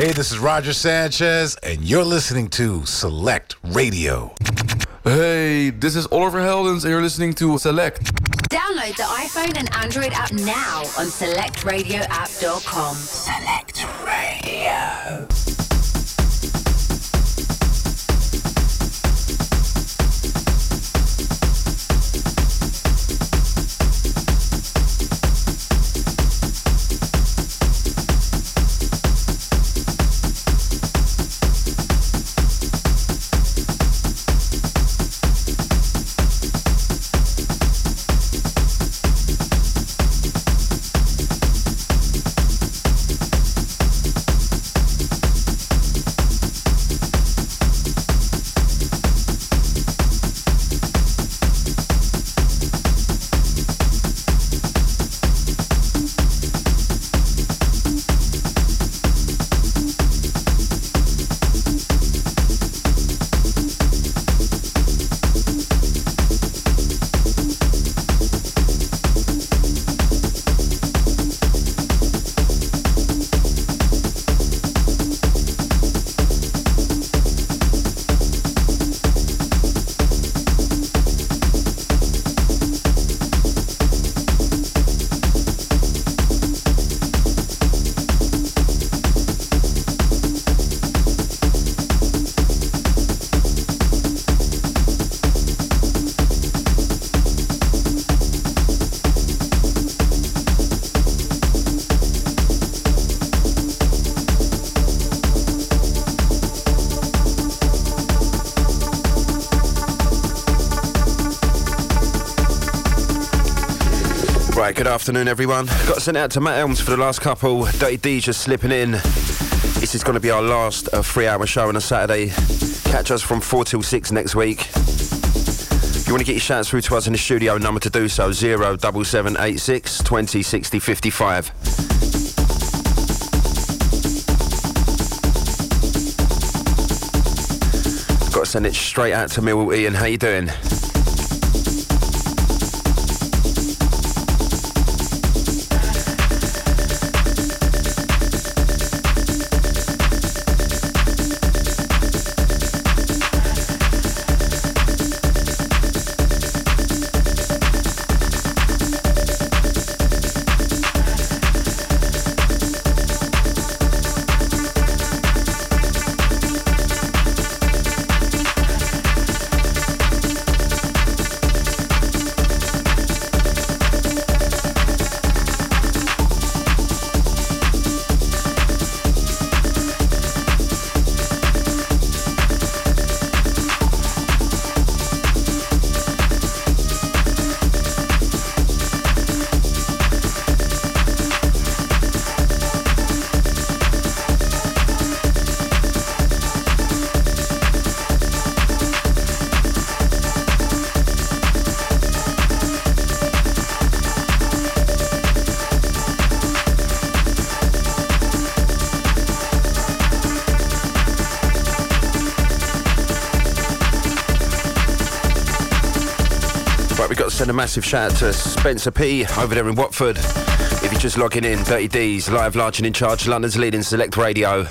Hey, this is Roger Sanchez, and you're listening to Select Radio. Hey, this is Oliver Heldens, and you're listening to Select. Download the iPhone and Android app now on selectradioapp.com. Select Radio. Good afternoon, everyone. Got sent out to Matt Elms for the last couple. Dirty D's just slipping in. This is going to be our last uh, three-hour show on a Saturday. Catch us from 4 till 6 next week. If you want to get your shouts through to us in the studio, number to do so, 07786 20 60 55. Got to send it straight out to Mill Ian. How you doing? Massive shout out to Spencer P over there in Watford. If you're just logging in, Dirty D's, live, large and in charge, London's leading select radio.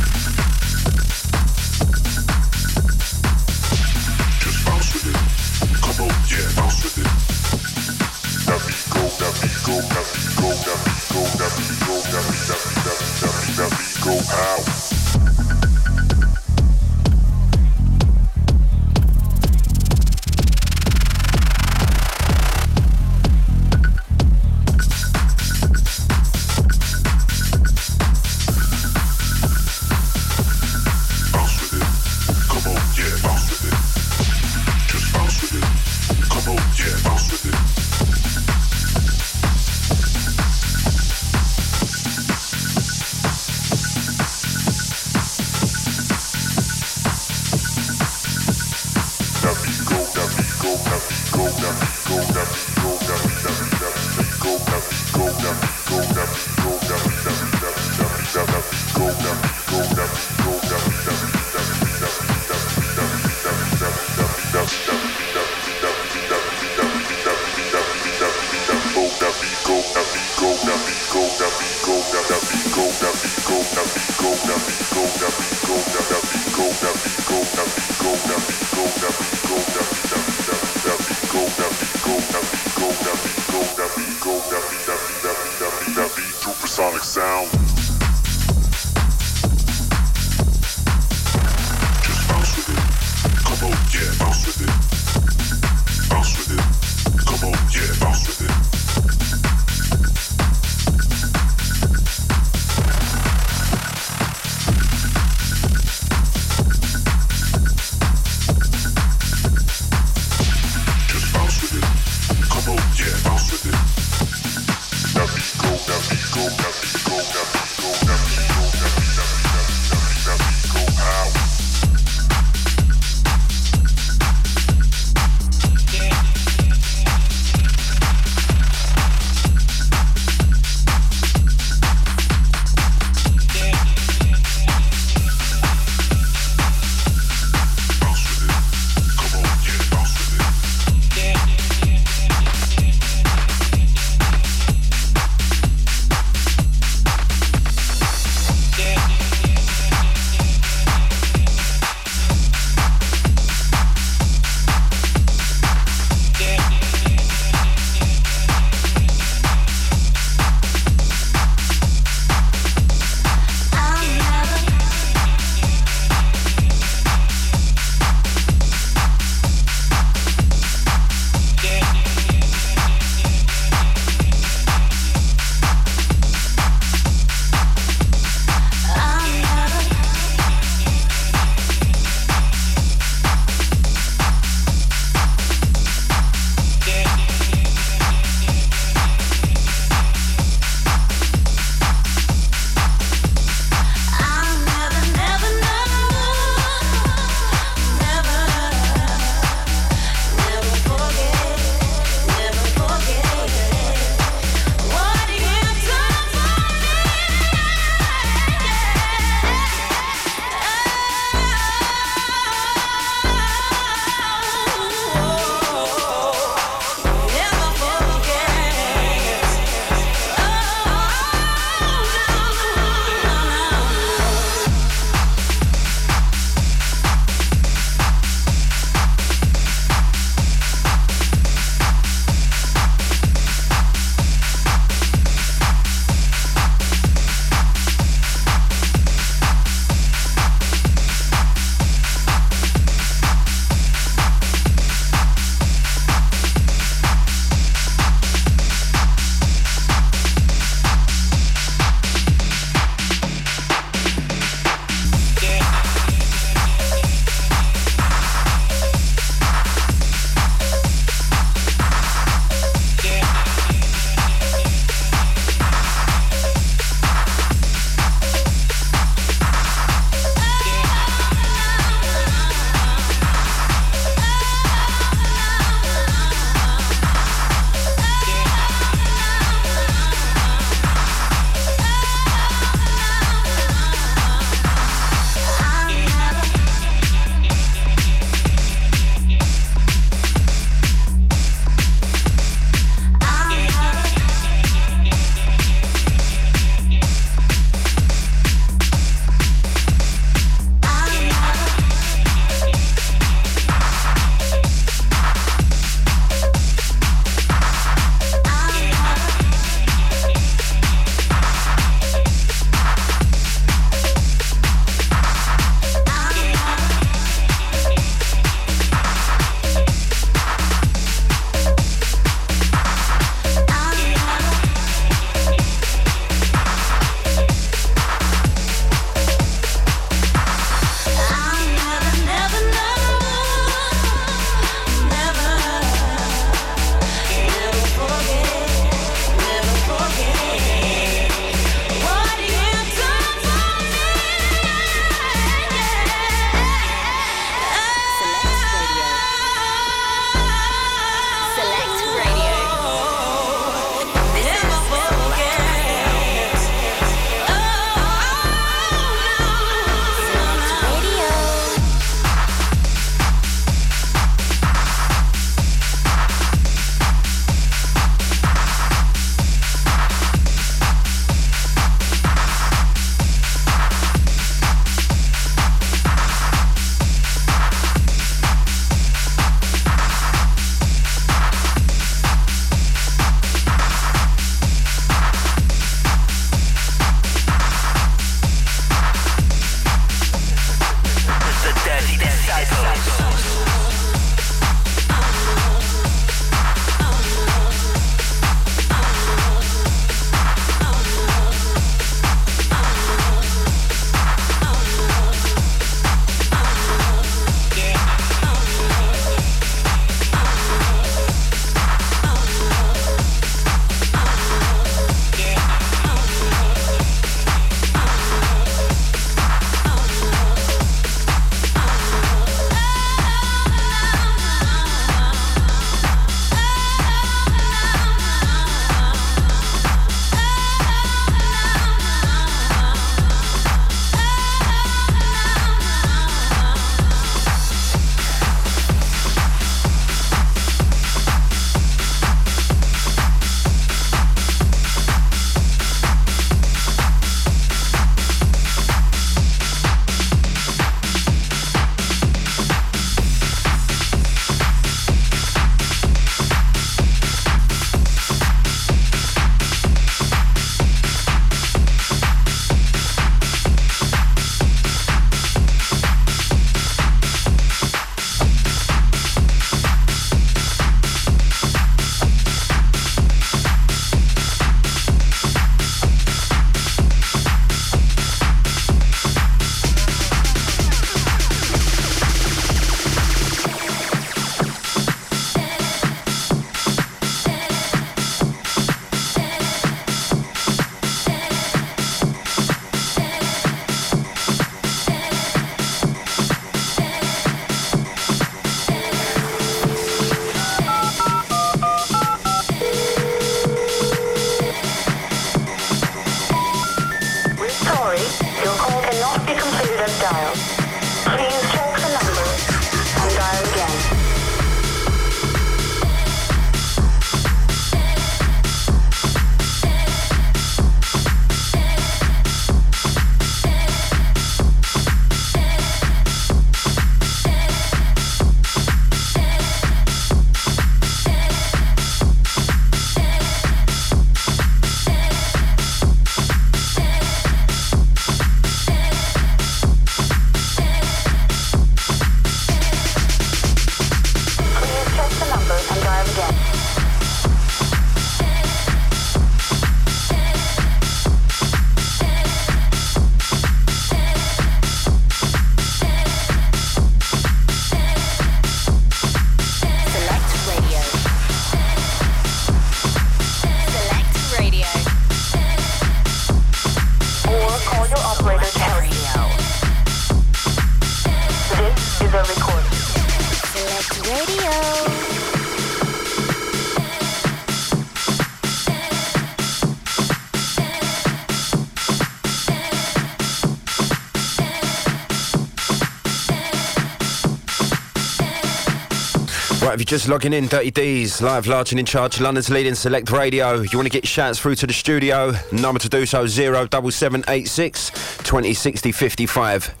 Just logging in, Dirty D's, live, large and in charge, London's leading select radio. You want to get shouts through to the studio, number to do so 07786 2060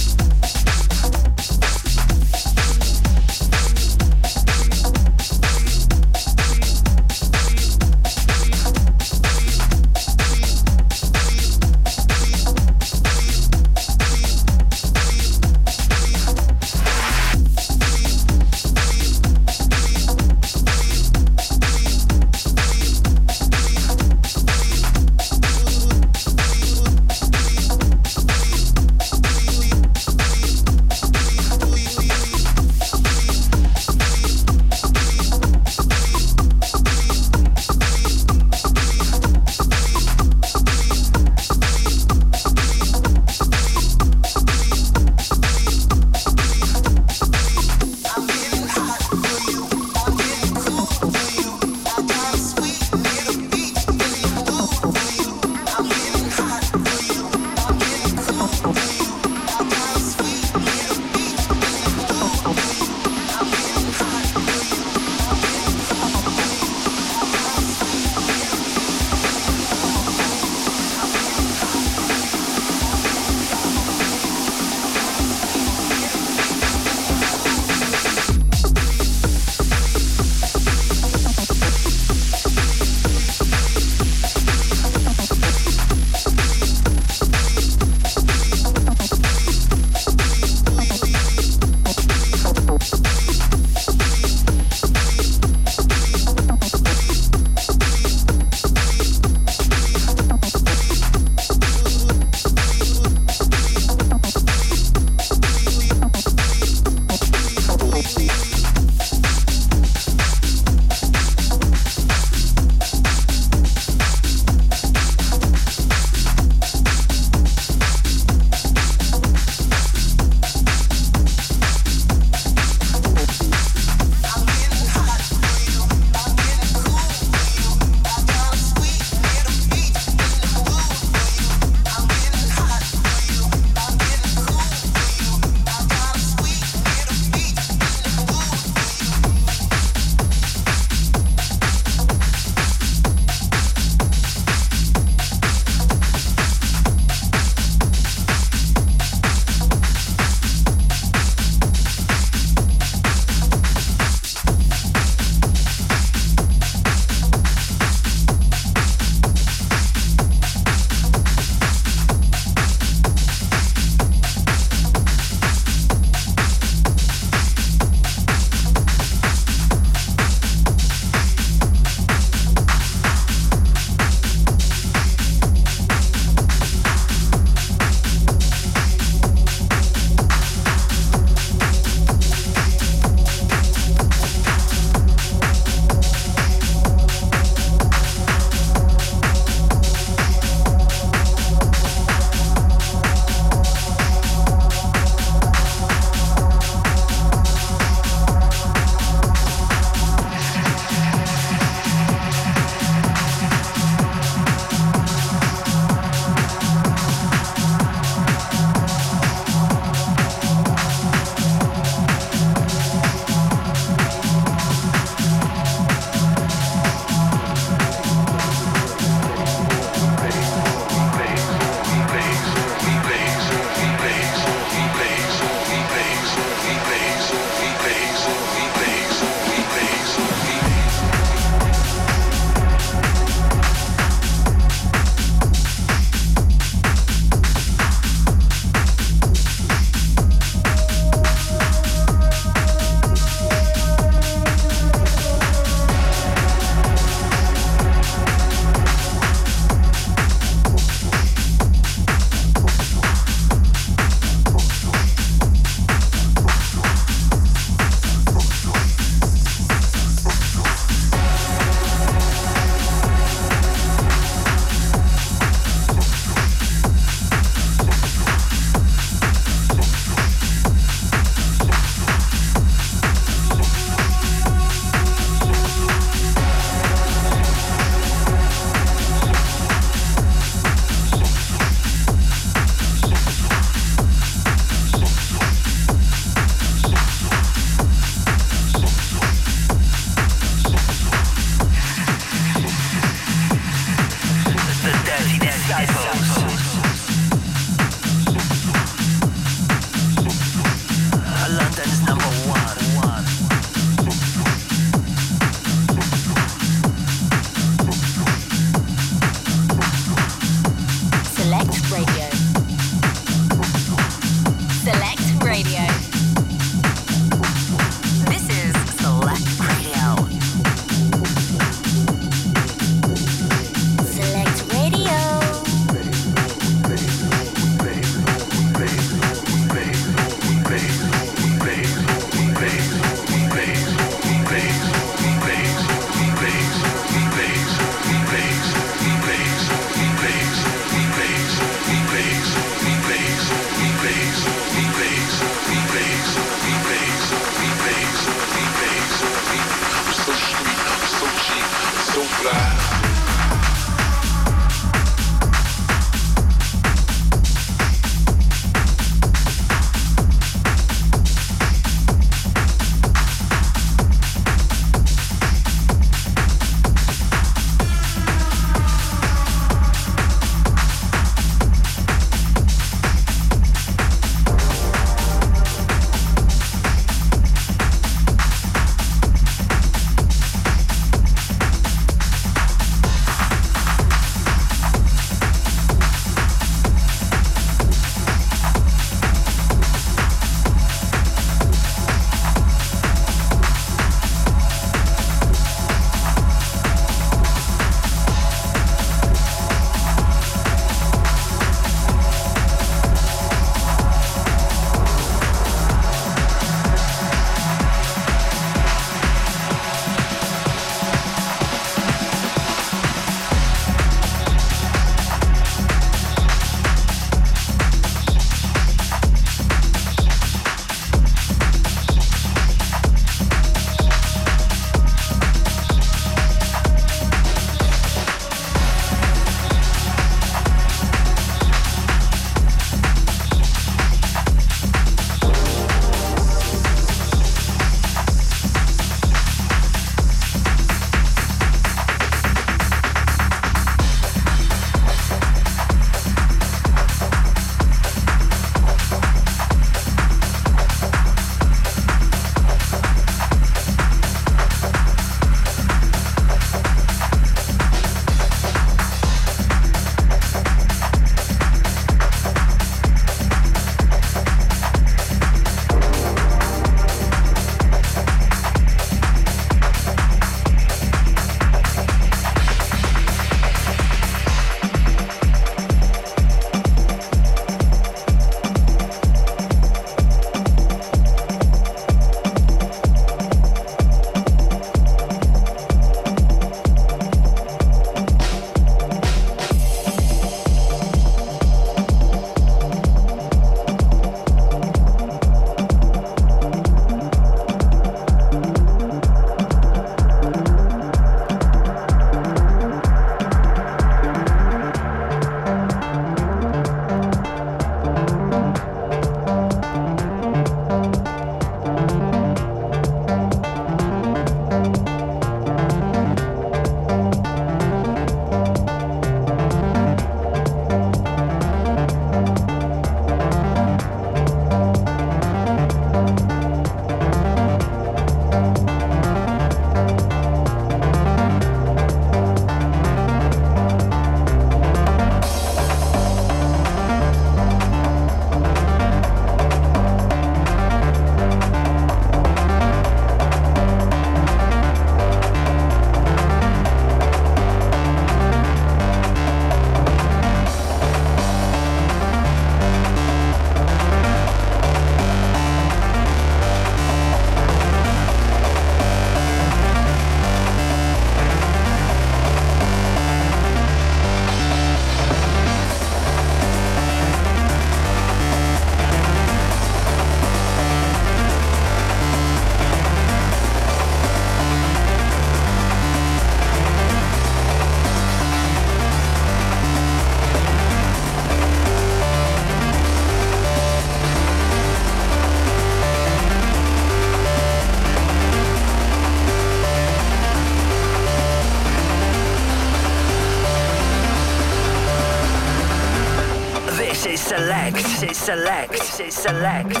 select. Select.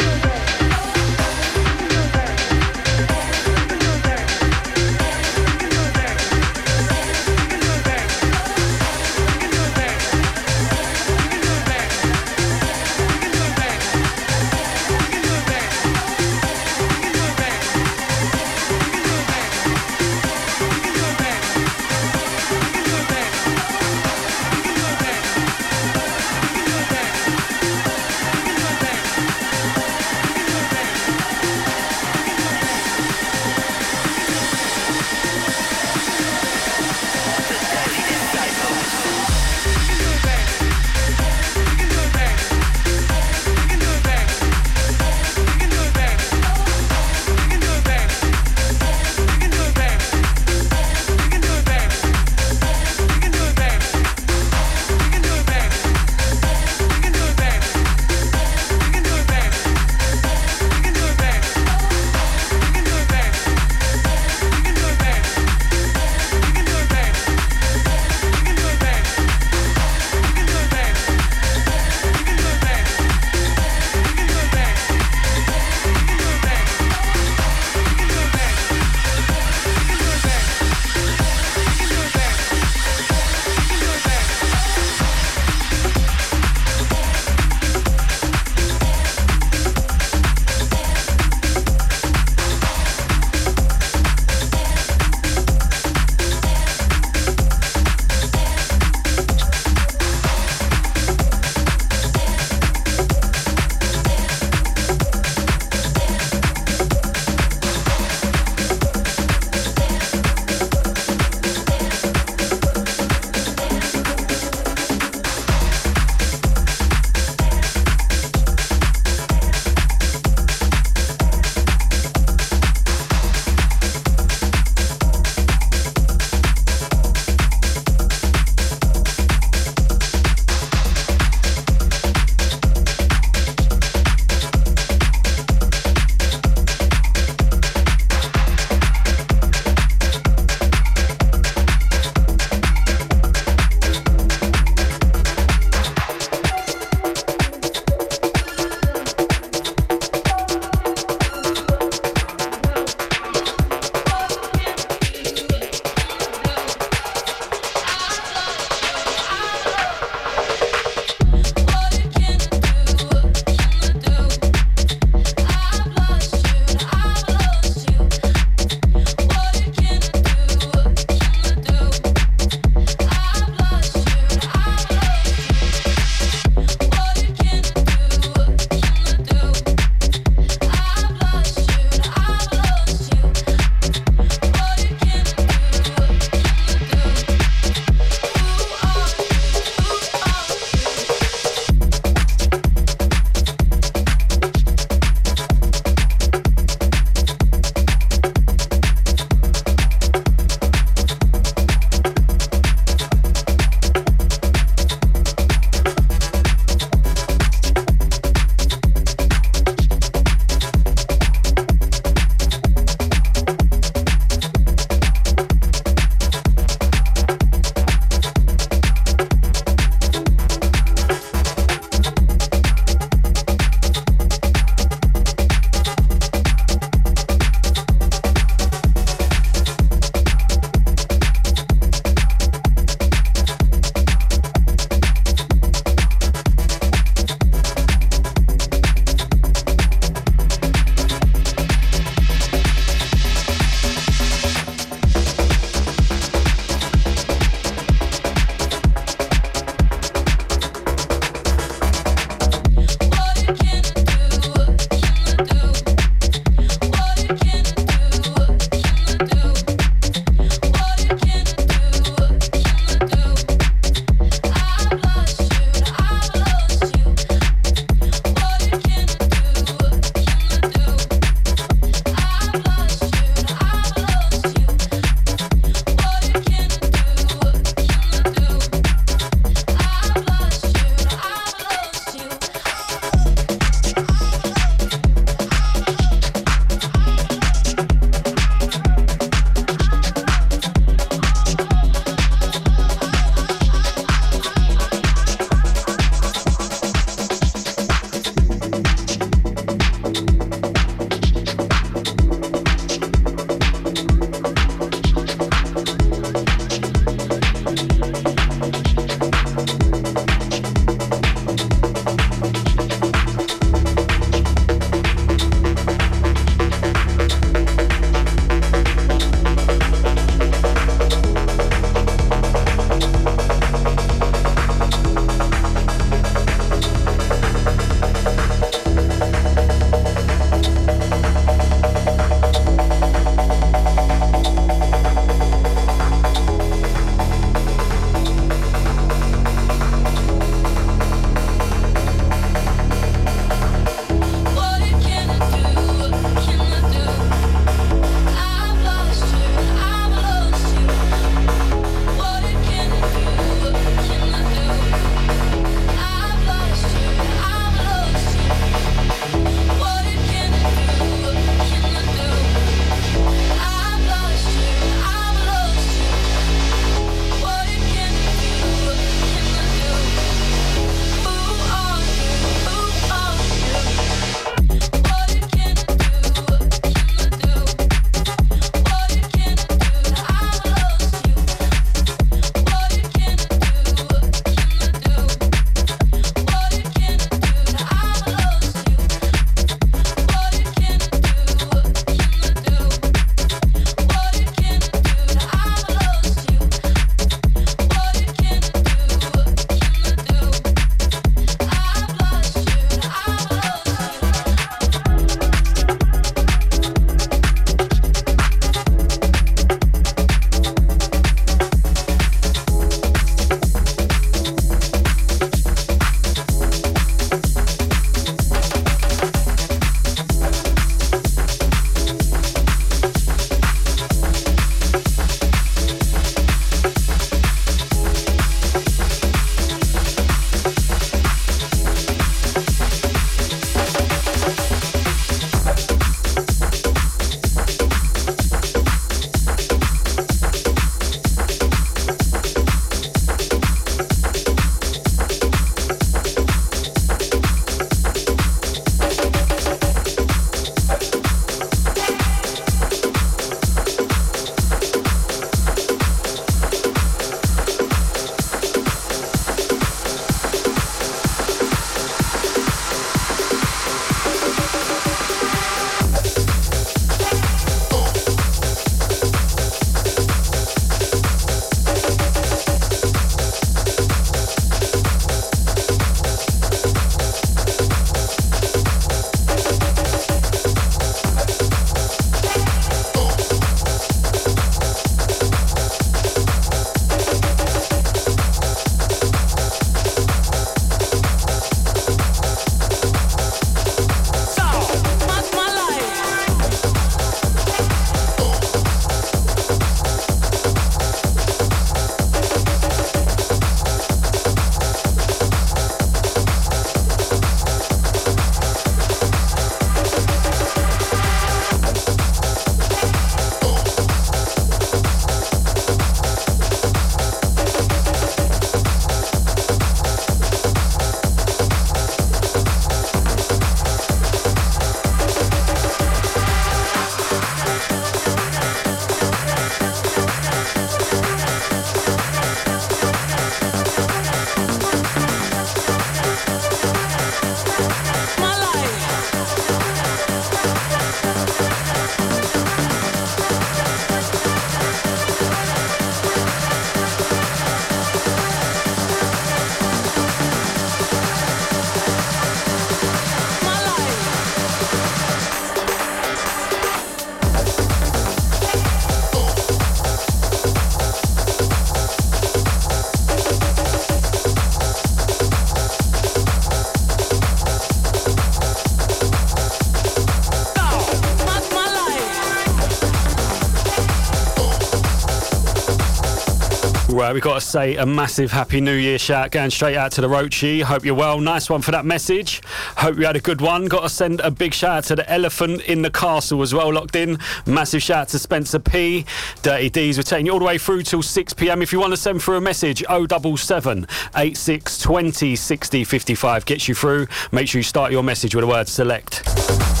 We've got to say a massive Happy New Year shout going straight out to the Roachy. Hope you're well. Nice one for that message. Hope you had a good one. Got to send a big shout out to the elephant in the castle as well, locked in. Massive shout out to Spencer P. Dirty D's. We're taking you all the way through till 6 pm. If you want to send through a message, 077 86 20 60 55 gets you through. Make sure you start your message with the word select.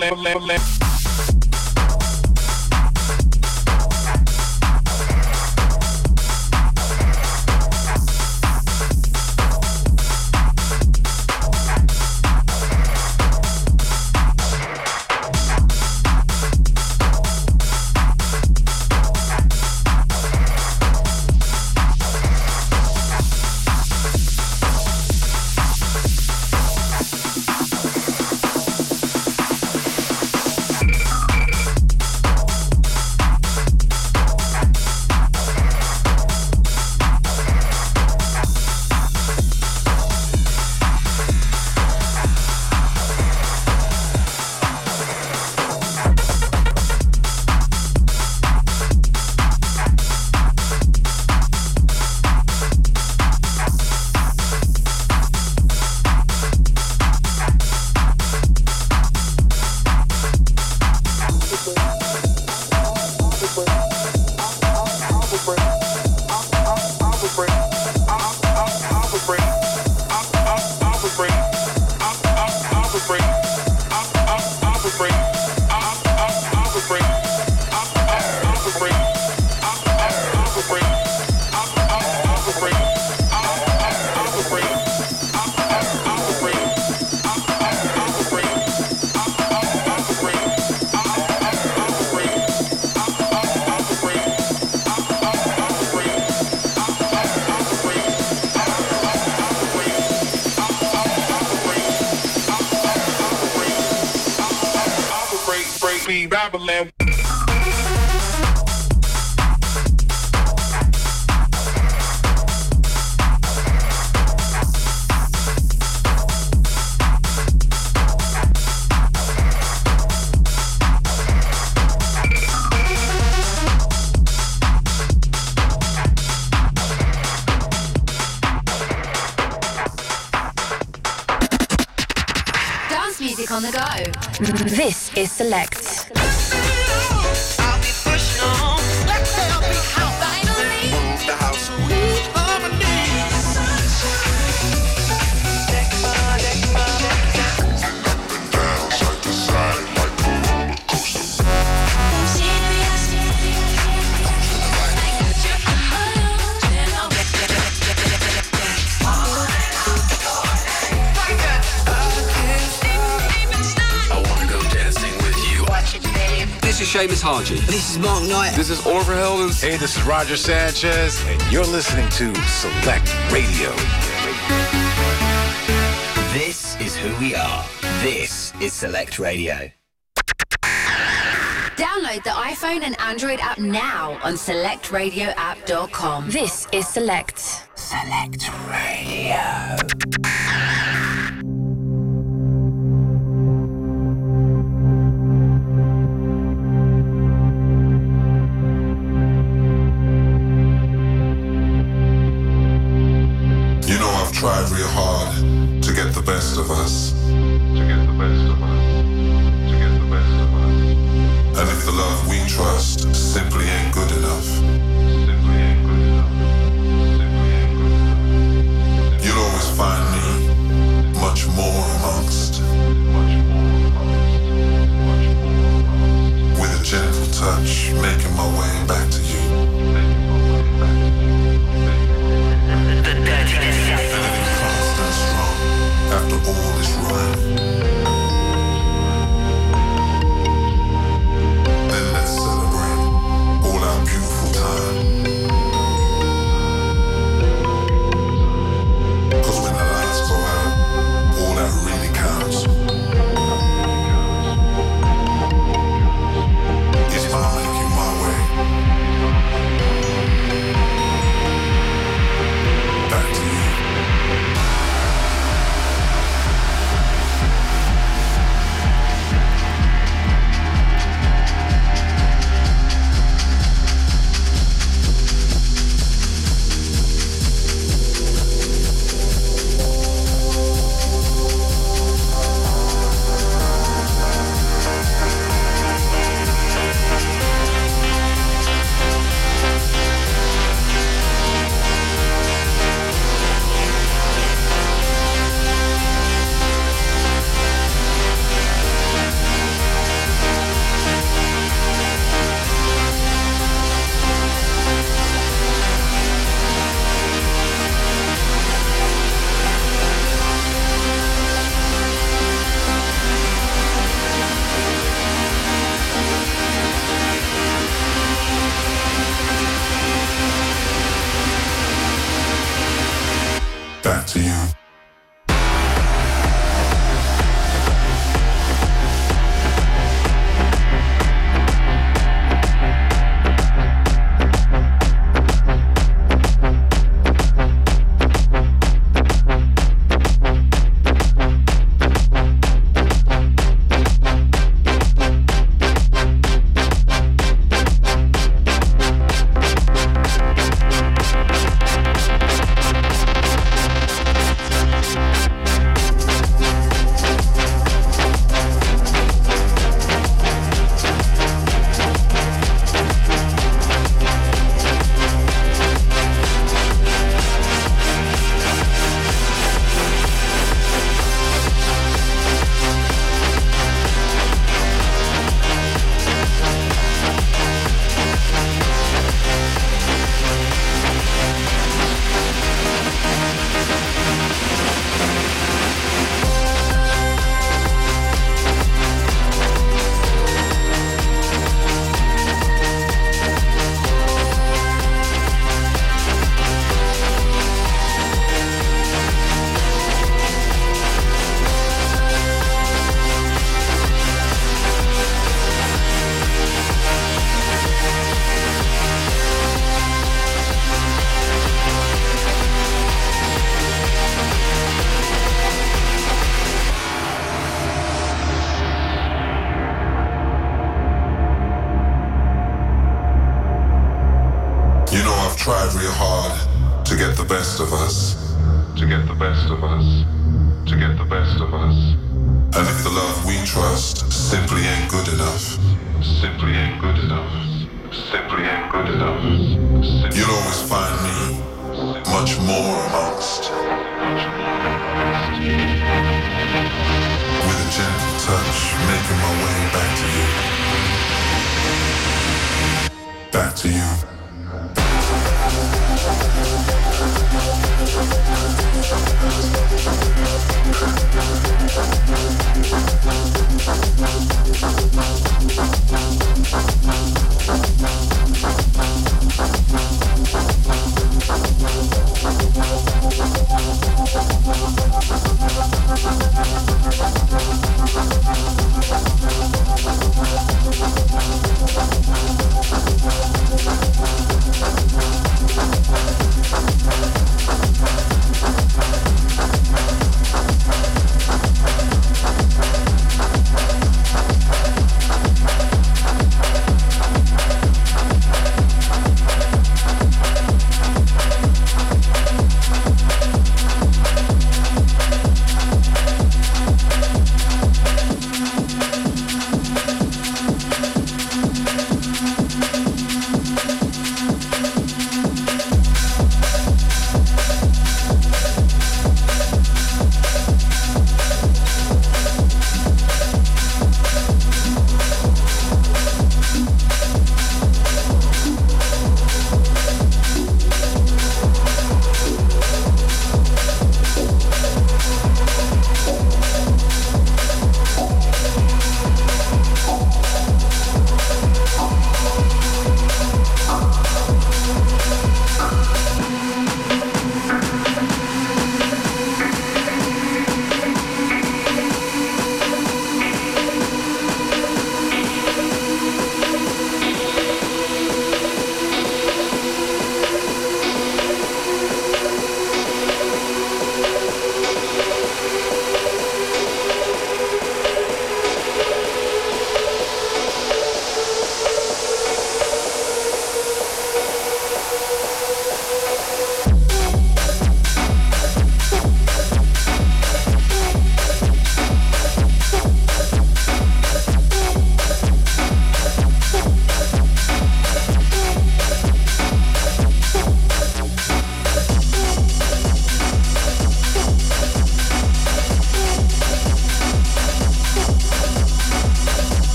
Babylon. Babylon. Seamus This is Mark Knight. This is Oliver Heldens. Hey, this is Roger Sanchez, and you're listening to Select Radio. This is who we are. This is Select Radio. Download the iPhone and Android app now on selectradioapp.com. This is Select. Select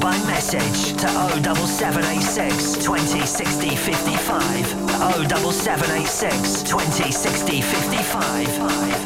by message to 07786 20 60 55. 07786 20 60 55.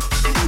life.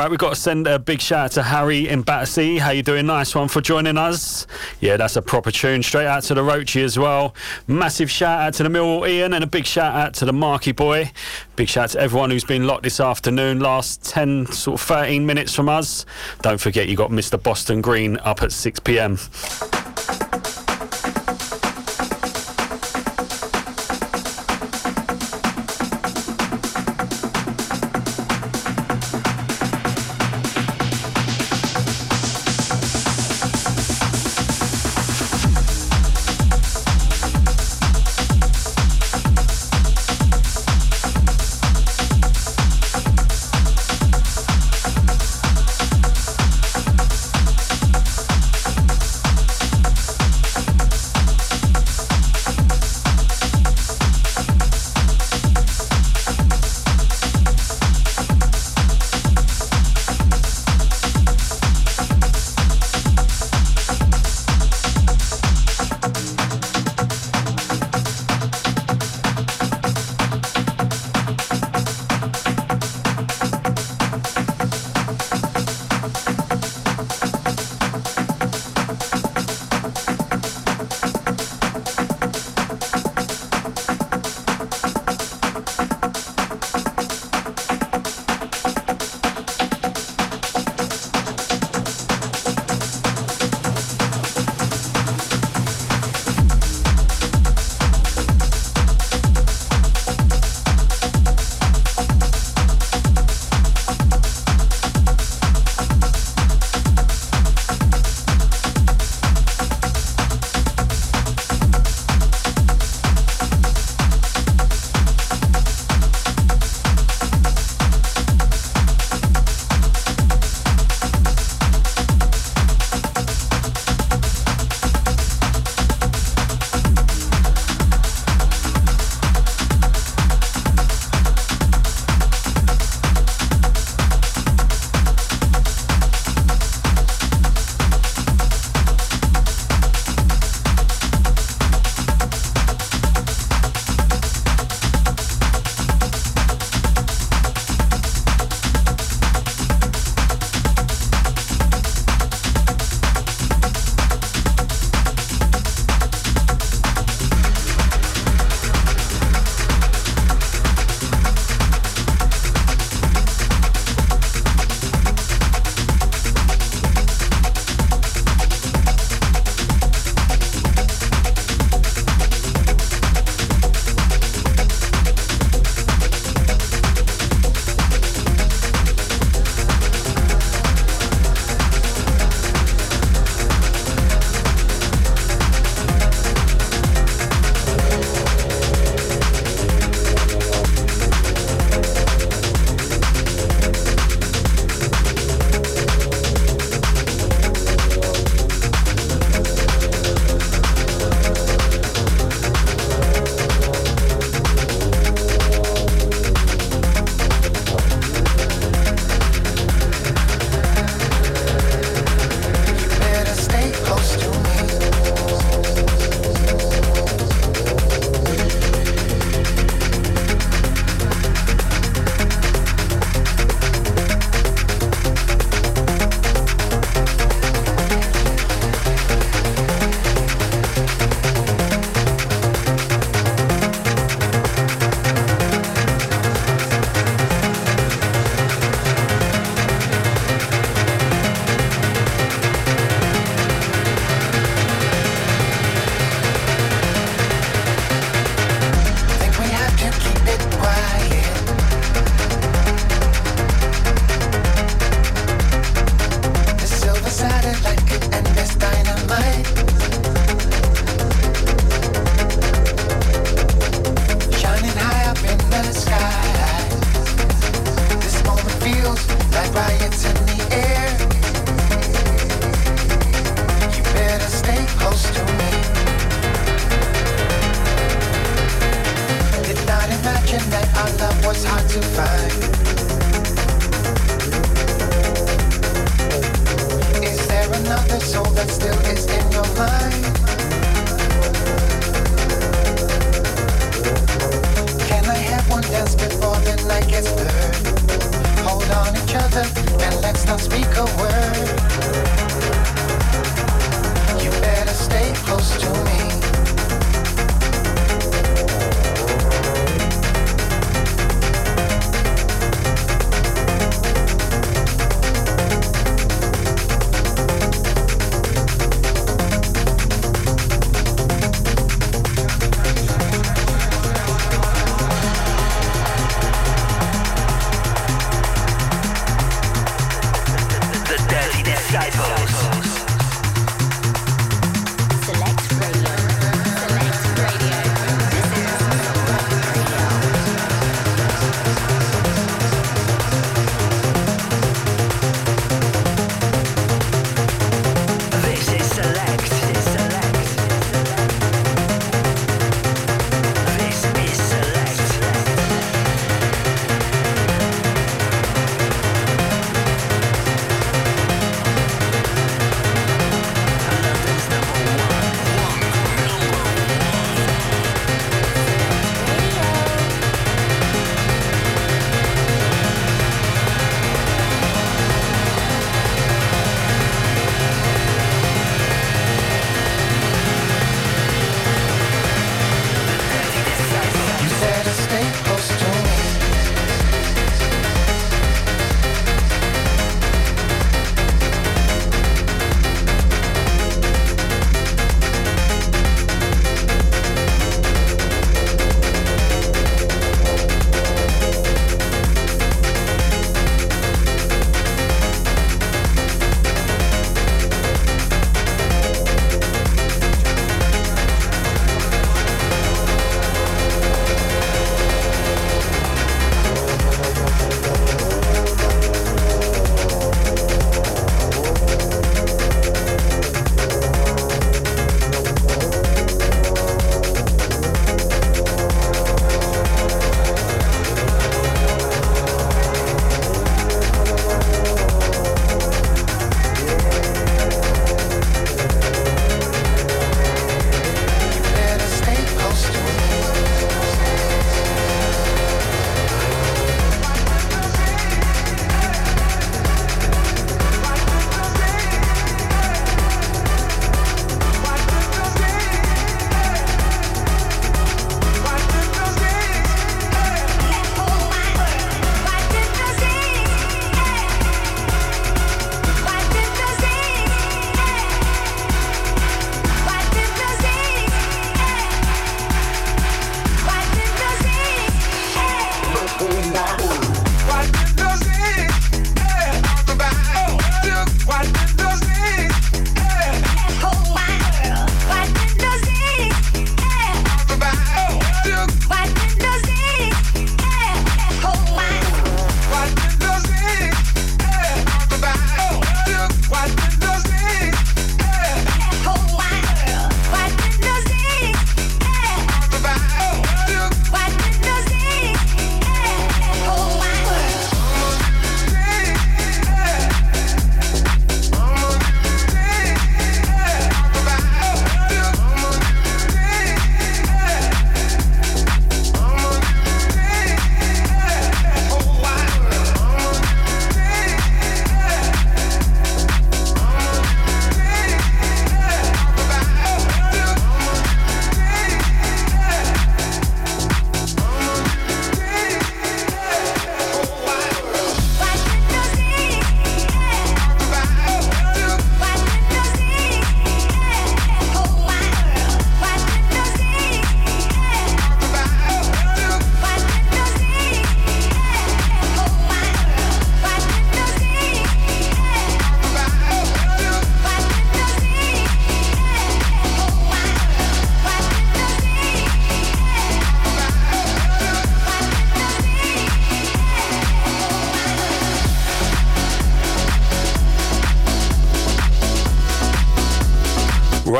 Right, we've got to send a big shout out to Harry in Battersea. How you doing? Nice one for joining us. Yeah, that's a proper tune. Straight out to the Roachy as well. Massive shout out to the Millwall Ian and a big shout out to the Marky Boy. Big shout out to everyone who's been locked this afternoon. Last 10, sort of 13 minutes from us. Don't forget you got Mr. Boston Green up at 6 p.m.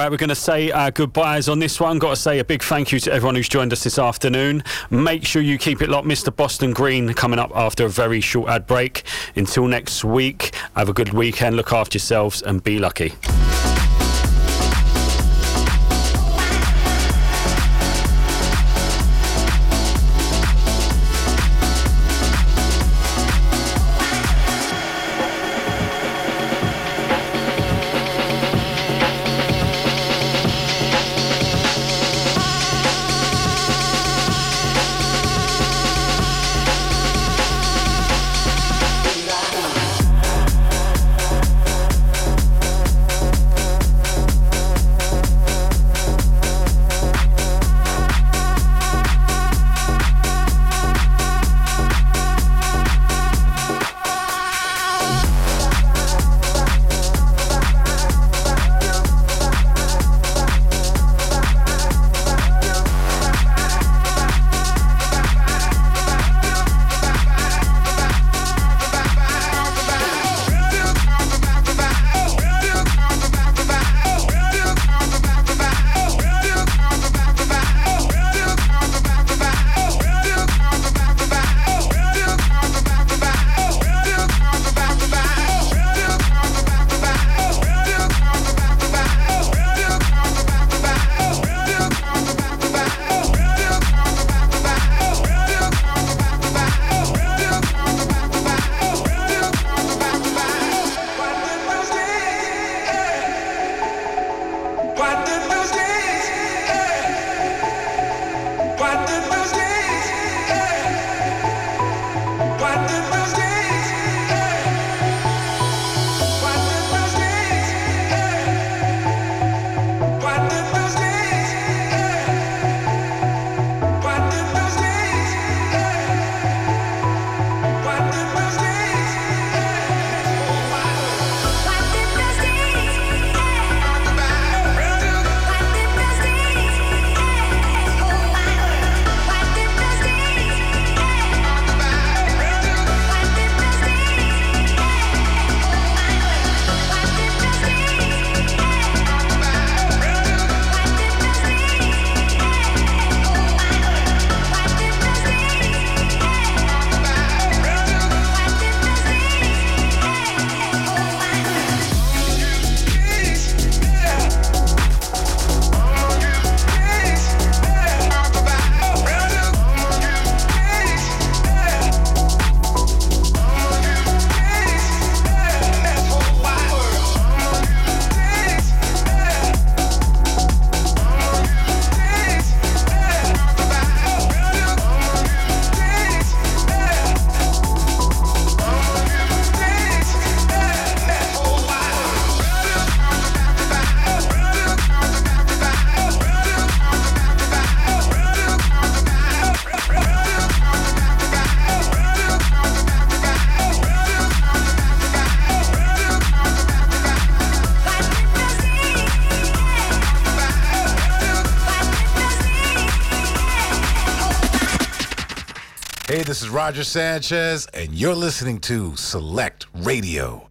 Right, we're going to say our goodbyes on this one. Got to say a big thank you to everyone who's joined us this afternoon. Make sure you keep it locked. Mr. Boston Green coming up after a very short ad break. Until next week, have a good weekend. Look after yourselves and be lucky. Roger Sanchez, and you're listening to Select Radio.